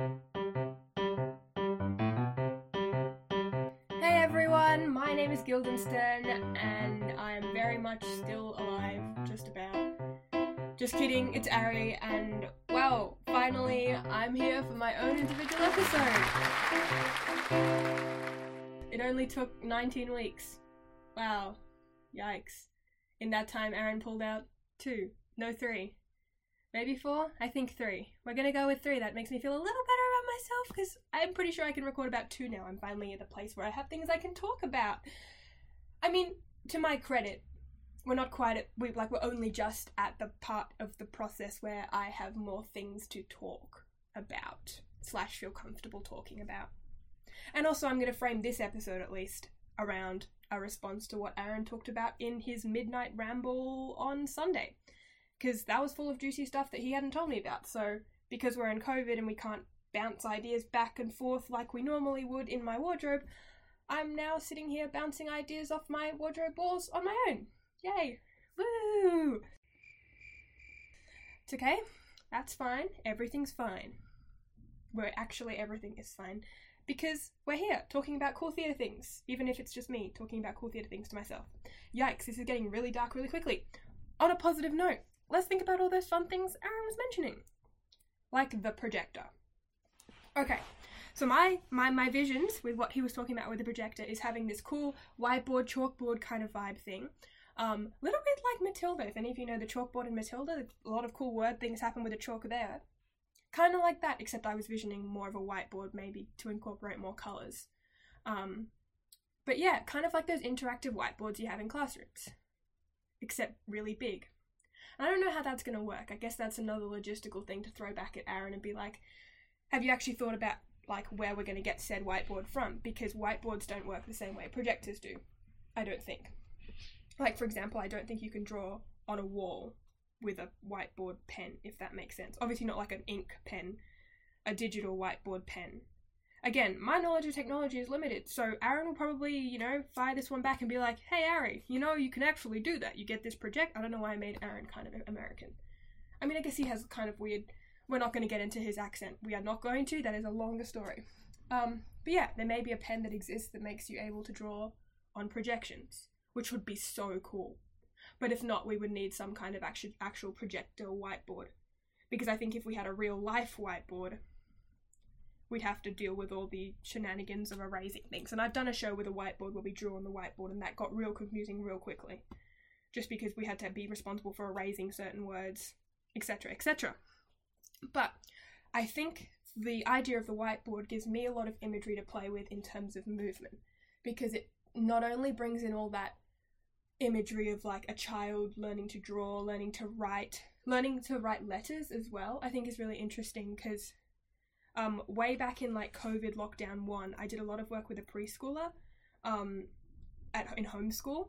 Hey everyone, my name is Guildenstern and I'm very much still alive, just about. Just kidding, it's Ari, and wow, finally I'm here for my own individual episode. It only took 19 weeks. Wow, yikes. In that time, Aaron pulled out two, no, three. Maybe four? I think three. We're gonna go with three. That makes me feel a little better about myself because I'm pretty sure I can record about two now. I'm finally at a place where I have things I can talk about. I mean, to my credit, we're not quite at we like we're only just at the part of the process where I have more things to talk about slash feel comfortable talking about. And also, I'm going to frame this episode at least around a response to what Aaron talked about in his midnight ramble on Sunday because that was full of juicy stuff that he hadn't told me about. So, because we're in COVID and we can't bounce ideas back and forth like we normally would in my wardrobe, I'm now sitting here bouncing ideas off my wardrobe walls on my own. Yay! Woo! It's okay. That's fine. Everything's fine. Where actually everything is fine. Because we're here talking about cool theatre things, even if it's just me talking about cool theatre things to myself. Yikes, this is getting really dark really quickly. On a positive note, let's think about all those fun things Aaron was mentioning, like the projector. Okay, so my my my visions with what he was talking about with the projector is having this cool whiteboard chalkboard kind of vibe thing. Um, little bit like Matilda. If any of you know the chalkboard in Matilda, a lot of cool word things happen with the chalk there. Kind of like that, except I was visioning more of a whiteboard, maybe to incorporate more colors. Um, but yeah, kind of like those interactive whiteboards you have in classrooms, except really big. I don't know how that's going to work. I guess that's another logistical thing to throw back at Aaron and be like, have you actually thought about like where we're going to get said whiteboard from? Because whiteboards don't work the same way projectors do. I don't think. Like for example, I don't think you can draw on a wall with a whiteboard pen, if that makes sense. Obviously, not like an ink pen, a digital whiteboard pen. Again, my knowledge of technology is limited, so Aaron will probably, you know, fire this one back and be like, hey, Ari, you know, you can actually do that. You get this project. I don't know why I made Aaron kind of American. I mean, I guess he has kind of weird. We're not going to get into his accent. We are not going to. That is a longer story. Um, but yeah, there may be a pen that exists that makes you able to draw on projections, which would be so cool. But if not, we would need some kind of actual, actual projector whiteboard. Because I think if we had a real life whiteboard, we'd have to deal with all the shenanigans of erasing things. And I've done a show with a whiteboard where we drew on the whiteboard, and that got real confusing real quickly. Just because we had to be responsible for erasing certain words, etc., etc. But I think the idea of the whiteboard gives me a lot of imagery to play with in terms of movement because it not only brings in all that imagery of like a child learning to draw, learning to write, learning to write letters as well, I think is really interesting because um, way back in like COVID lockdown one, I did a lot of work with a preschooler um, at in homeschool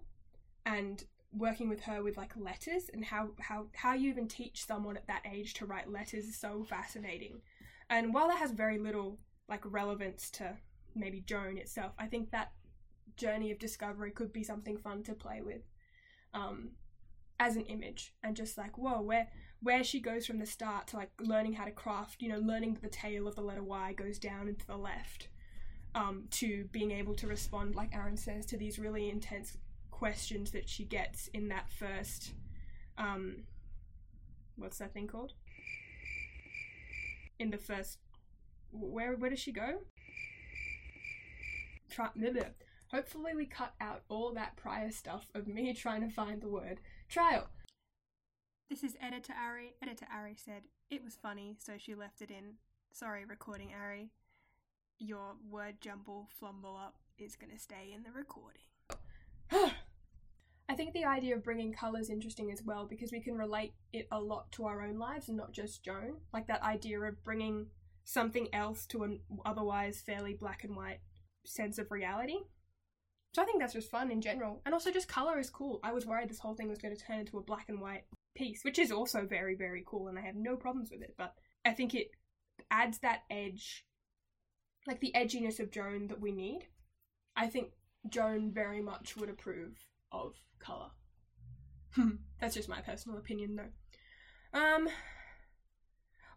and working with her with like letters and how, how how you even teach someone at that age to write letters is so fascinating. And while that has very little like relevance to maybe Joan itself, I think that journey of discovery could be something fun to play with um, as an image and just like whoa where where she goes from the start to like learning how to craft you know learning that the tail of the letter y goes down into the left um, to being able to respond like aaron says to these really intense questions that she gets in that first um, what's that thing called in the first where where does she go Try. Hopefully, we cut out all that prior stuff of me trying to find the word trial. This is Editor Ari. Editor Ari said, It was funny, so she left it in. Sorry, recording Ari. Your word jumble flumble up is going to stay in the recording. I think the idea of bringing colour is interesting as well because we can relate it a lot to our own lives and not just Joan. Like that idea of bringing something else to an otherwise fairly black and white sense of reality. So I think that's just fun in general. And also just colour is cool. I was worried this whole thing was going to turn into a black and white piece, which is also very, very cool and I have no problems with it, but I think it adds that edge, like the edginess of Joan that we need. I think Joan very much would approve of colour. that's just my personal opinion though. Um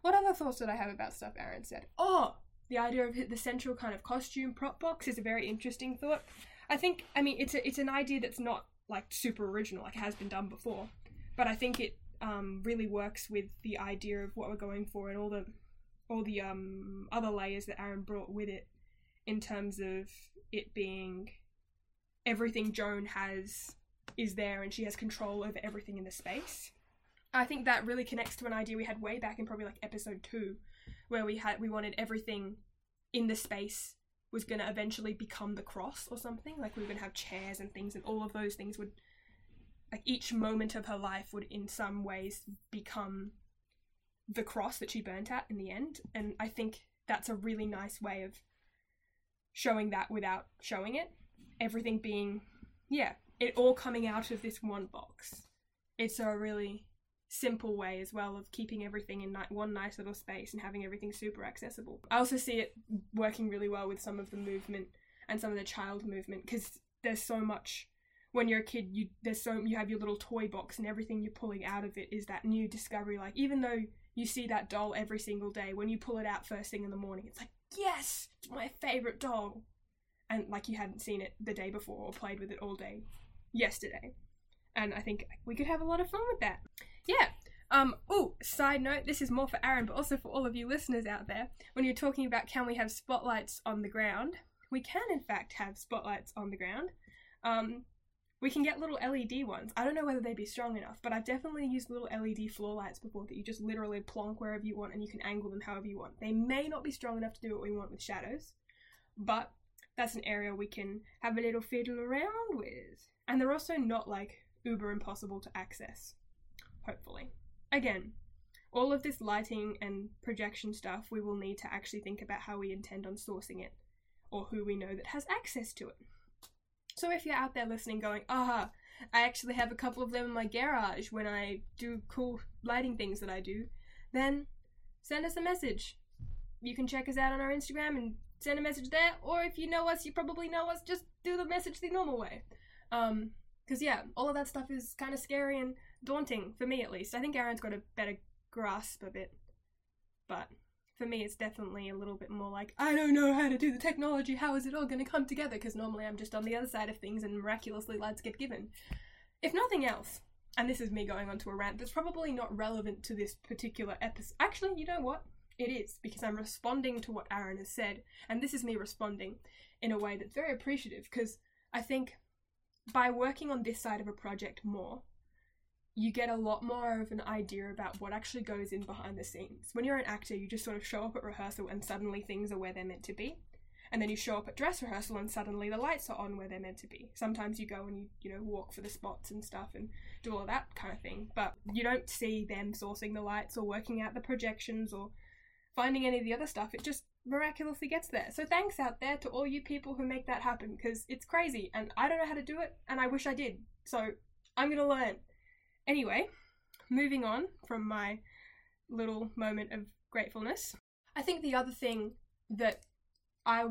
What other thoughts did I have about stuff Aaron said? Oh, the idea of the central kind of costume prop box is a very interesting thought. I think, I mean, it's a, it's an idea that's not like super original, like it has been done before, but I think it um, really works with the idea of what we're going for and all the all the um, other layers that Aaron brought with it in terms of it being everything Joan has is there and she has control over everything in the space. I think that really connects to an idea we had way back in probably like episode two, where we had we wanted everything in the space was going to eventually become the cross or something. Like we were going to have chairs and things, and all of those things would, like each moment of her life would in some ways become the cross that she burnt at in the end. And I think that's a really nice way of showing that without showing it. Everything being, yeah, it all coming out of this one box. It's a really simple way as well of keeping everything in one nice little space and having everything super accessible. I also see it working really well with some of the movement and some of the child movement because there's so much when you're a kid you there's so you have your little toy box and everything you're pulling out of it is that new discovery like even though you see that doll every single day when you pull it out first thing in the morning it's like yes it's my favorite doll and like you hadn't seen it the day before or played with it all day yesterday and i think we could have a lot of fun with that yeah. Um, oh, side note, this is more for Aaron, but also for all of you listeners out there. When you're talking about can we have spotlights on the ground, we can in fact have spotlights on the ground. Um, we can get little LED ones. I don't know whether they'd be strong enough, but I've definitely used little LED floor lights before that you just literally plonk wherever you want and you can angle them however you want. They may not be strong enough to do what we want with shadows, but that's an area we can have a little fiddle around with. And they're also not like uber impossible to access hopefully. Again, all of this lighting and projection stuff, we will need to actually think about how we intend on sourcing it, or who we know that has access to it. So if you're out there listening going, aha, I actually have a couple of them in my garage when I do cool lighting things that I do, then send us a message. You can check us out on our Instagram and send a message there, or if you know us, you probably know us, just do the message the normal way. Um, because yeah, all of that stuff is kind of scary and daunting for me at least. I think Aaron's got a better grasp of it, but for me, it's definitely a little bit more like I don't know how to do the technology. How is it all going to come together? Because normally I'm just on the other side of things, and miraculously lights get given. If nothing else, and this is me going onto a rant that's probably not relevant to this particular episode. Actually, you know what? It is because I'm responding to what Aaron has said, and this is me responding in a way that's very appreciative. Because I think by working on this side of a project more, you get a lot more of an idea about what actually goes in behind the scenes. When you're an actor, you just sort of show up at rehearsal and suddenly things are where they're meant to be. And then you show up at dress rehearsal and suddenly the lights are on where they're meant to be. Sometimes you go and you, you know, walk for the spots and stuff and do all that kind of thing. But you don't see them sourcing the lights or working out the projections or finding any of the other stuff. It just miraculously gets there. So thanks out there to all you people who make that happen because it's crazy and I don't know how to do it and I wish I did. So I'm going to learn. Anyway, moving on from my little moment of gratefulness, I think the other thing that I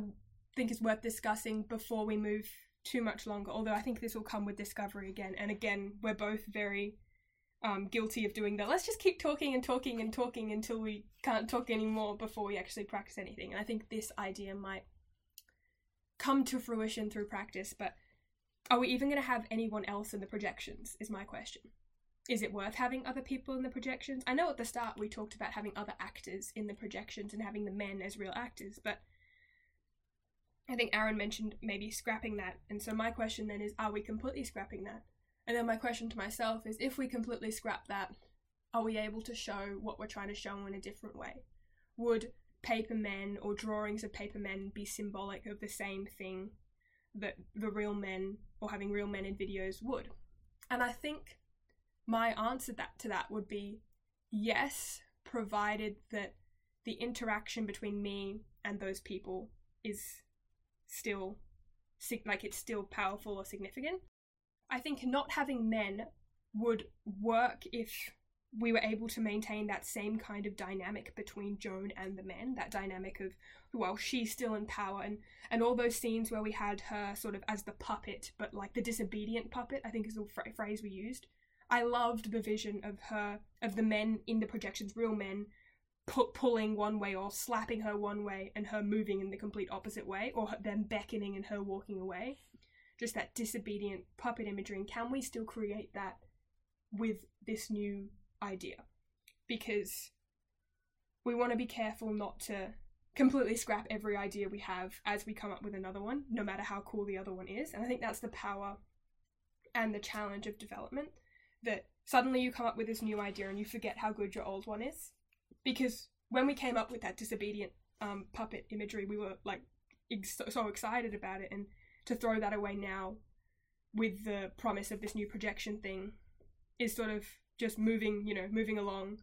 think is worth discussing before we move too much longer, although I think this will come with discovery again, and again, we're both very um, guilty of doing that. Let's just keep talking and talking and talking until we can't talk anymore before we actually practice anything. And I think this idea might come to fruition through practice, but are we even going to have anyone else in the projections? Is my question is it worth having other people in the projections? I know at the start we talked about having other actors in the projections and having the men as real actors, but I think Aaron mentioned maybe scrapping that. And so my question then is are we completely scrapping that? And then my question to myself is if we completely scrap that, are we able to show what we're trying to show in a different way? Would paper men or drawings of paper men be symbolic of the same thing that the real men or having real men in videos would? And I think my answer that to that would be yes, provided that the interaction between me and those people is still like it's still powerful or significant. I think not having men would work if we were able to maintain that same kind of dynamic between Joan and the men, that dynamic of well, she's still in power and and all those scenes where we had her sort of as the puppet, but like the disobedient puppet, I think is the phrase we used. I loved the vision of her, of the men in the projections, real men, pu- pulling one way or slapping her one way and her moving in the complete opposite way or them beckoning and her walking away. Just that disobedient puppet imagery. And can we still create that with this new idea? Because we want to be careful not to completely scrap every idea we have as we come up with another one no matter how cool the other one is. And i think that's the power and the challenge of development that suddenly you come up with this new idea and you forget how good your old one is. Because when we came up with that disobedient um, puppet imagery we were like ex- so excited about it. And to throw that away now with the promise of this new projection thing is sort of just moving you know moving along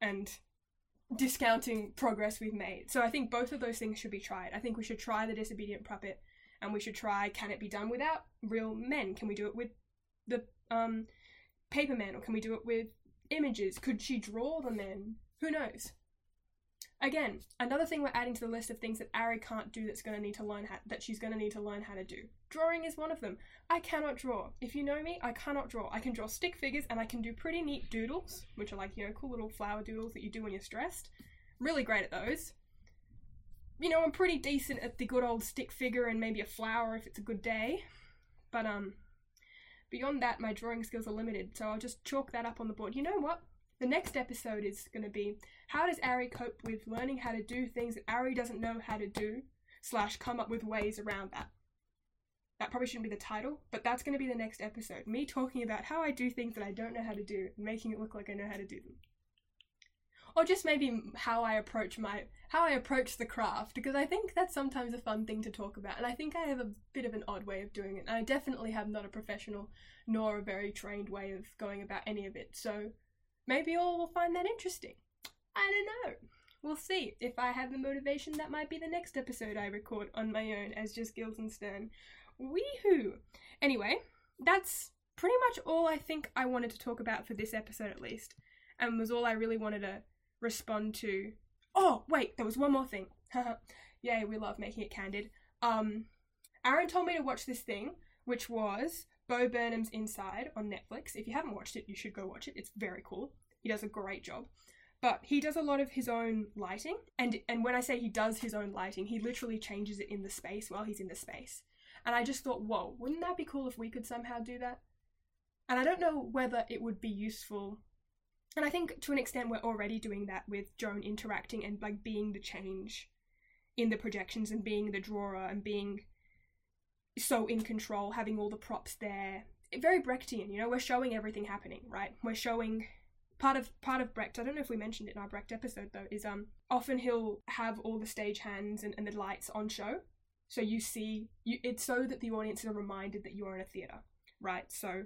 and discounting progress we've made. So i think both of those things should be tried. I think we should try the disobedient puppet and we should try can it be done without real men? Can we do it with the um paper men or can we do it with images? Could she draw the men? Who knows? Again another thing we're adding to the list of things that ari can't do that's going to need to learn how that she's going to need to learn how to do. Drawing is one of them. I cannot draw. If you know me i cannot draw. I can draw stick figures and i can do pretty neat doodles which are like you know cool little flower doodles that you do when you're stressed. Really great at those. You know i'm pretty decent at the good old stick figure and maybe a flower if it's a good day. But um beyond that my drawing skills are limited so i'll just chalk that up on the board you know what the next episode is going to be how does Ari cope with learning how to do things that Ari doesn't know how to do, slash come up with ways around that. That probably shouldn't be the title, but that's going to be the next episode. Me talking about how I do things that I don't know how to do and making it look like I know how to do them. Or just maybe how I approach my how I approach the craft because I think that's sometimes a fun thing to talk about and I think I have a bit of an odd way of doing it. And I definitely have not a professional nor a very trained way of going about any of it. So maybe all will find that interesting. I don't know. We'll see. If I have the motivation, that might be the next episode I record on my own as just Guildenstern. Weehoo! Anyway, that's pretty much all I think I wanted to talk about for this episode at least, and was all I really wanted to respond to. Oh, wait, there was one more thing. Yay, we love making it candid. Um, Aaron told me to watch this thing, which was Bo Burnham's Inside on Netflix. If you haven't watched it, you should go watch it. It's very cool. He does a great job. But he does a lot of his own lighting, and and when I say he does his own lighting, he literally changes it in the space while he's in the space. And I just thought, whoa, wouldn't that be cool if we could somehow do that? And I don't know whether it would be useful. And I think to an extent we're already doing that with Joan interacting and like being the change in the projections and being the drawer and being so in control, having all the props there. Very Brechtian, you know, we're showing everything happening, right? We're showing part of part of Brecht, I don't know if we mentioned it in our Brecht episode though, is um often he'll have all the stage hands and, and the lights on show. So you see you it's so that the audience are reminded that you're in a theatre, right? So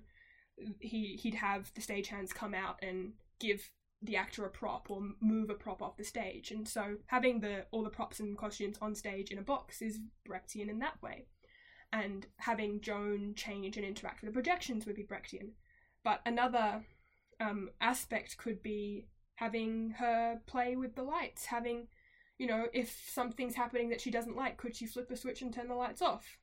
he he'd have the stage hands come out and give the actor a prop or move a prop off the stage. And so having the all the props and costumes on stage in a box is Brechtian in that way. And having Joan change and interact with the projections would be Brechtian. But another um, aspect could be having her play with the lights, having, you know, if something's happening that she doesn't like, could she flip a switch and turn the lights off?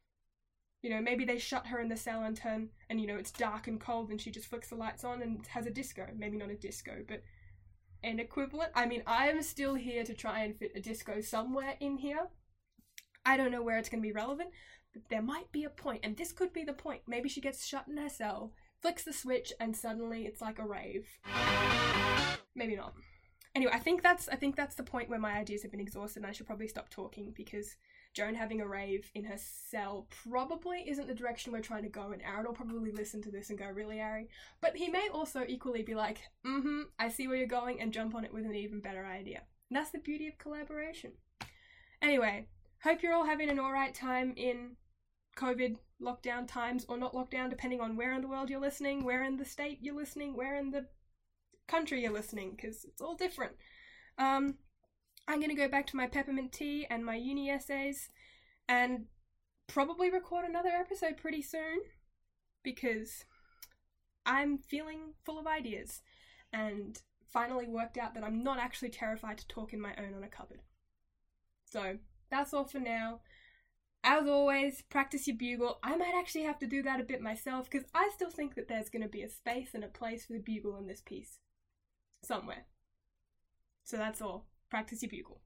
You know, maybe they shut her in the cell and turn, and you know, it's dark and cold and she just flicks the lights on and has a disco. Maybe not a disco, but an equivalent. I mean, I'm still here to try and fit a disco somewhere in here. I don't know where it's going to be relevant, but there might be a point, and this could be the point. Maybe she gets shut in her cell flicks the switch and suddenly it's like a rave. Maybe not. Anyway, I think that's I think that's the point where my ideas have been exhausted and I should probably stop talking because Joan having a rave in her cell probably isn't the direction we're trying to go, and Aaron will probably listen to this and go, Really, Ari? But he may also equally be like, Mm hmm, I see where you're going, and jump on it with an even better idea. And that's the beauty of collaboration. Anyway, hope you're all having an alright time in COVID lockdown times or not lockdown, depending on where in the world you're listening, where in the state you're listening, where in the country you're listening, because it's all different. Um, I'm going to go back to my peppermint tea and my uni essays and probably record another episode pretty soon because I'm feeling full of ideas and finally worked out that I'm not actually terrified to talk in my own on a cupboard. So that's all for now. As always, practice your bugle. I might actually have to do that a bit myself because I still think that there's going to be a space and a place for the bugle in this piece. Somewhere. So that's all. Practice your bugle.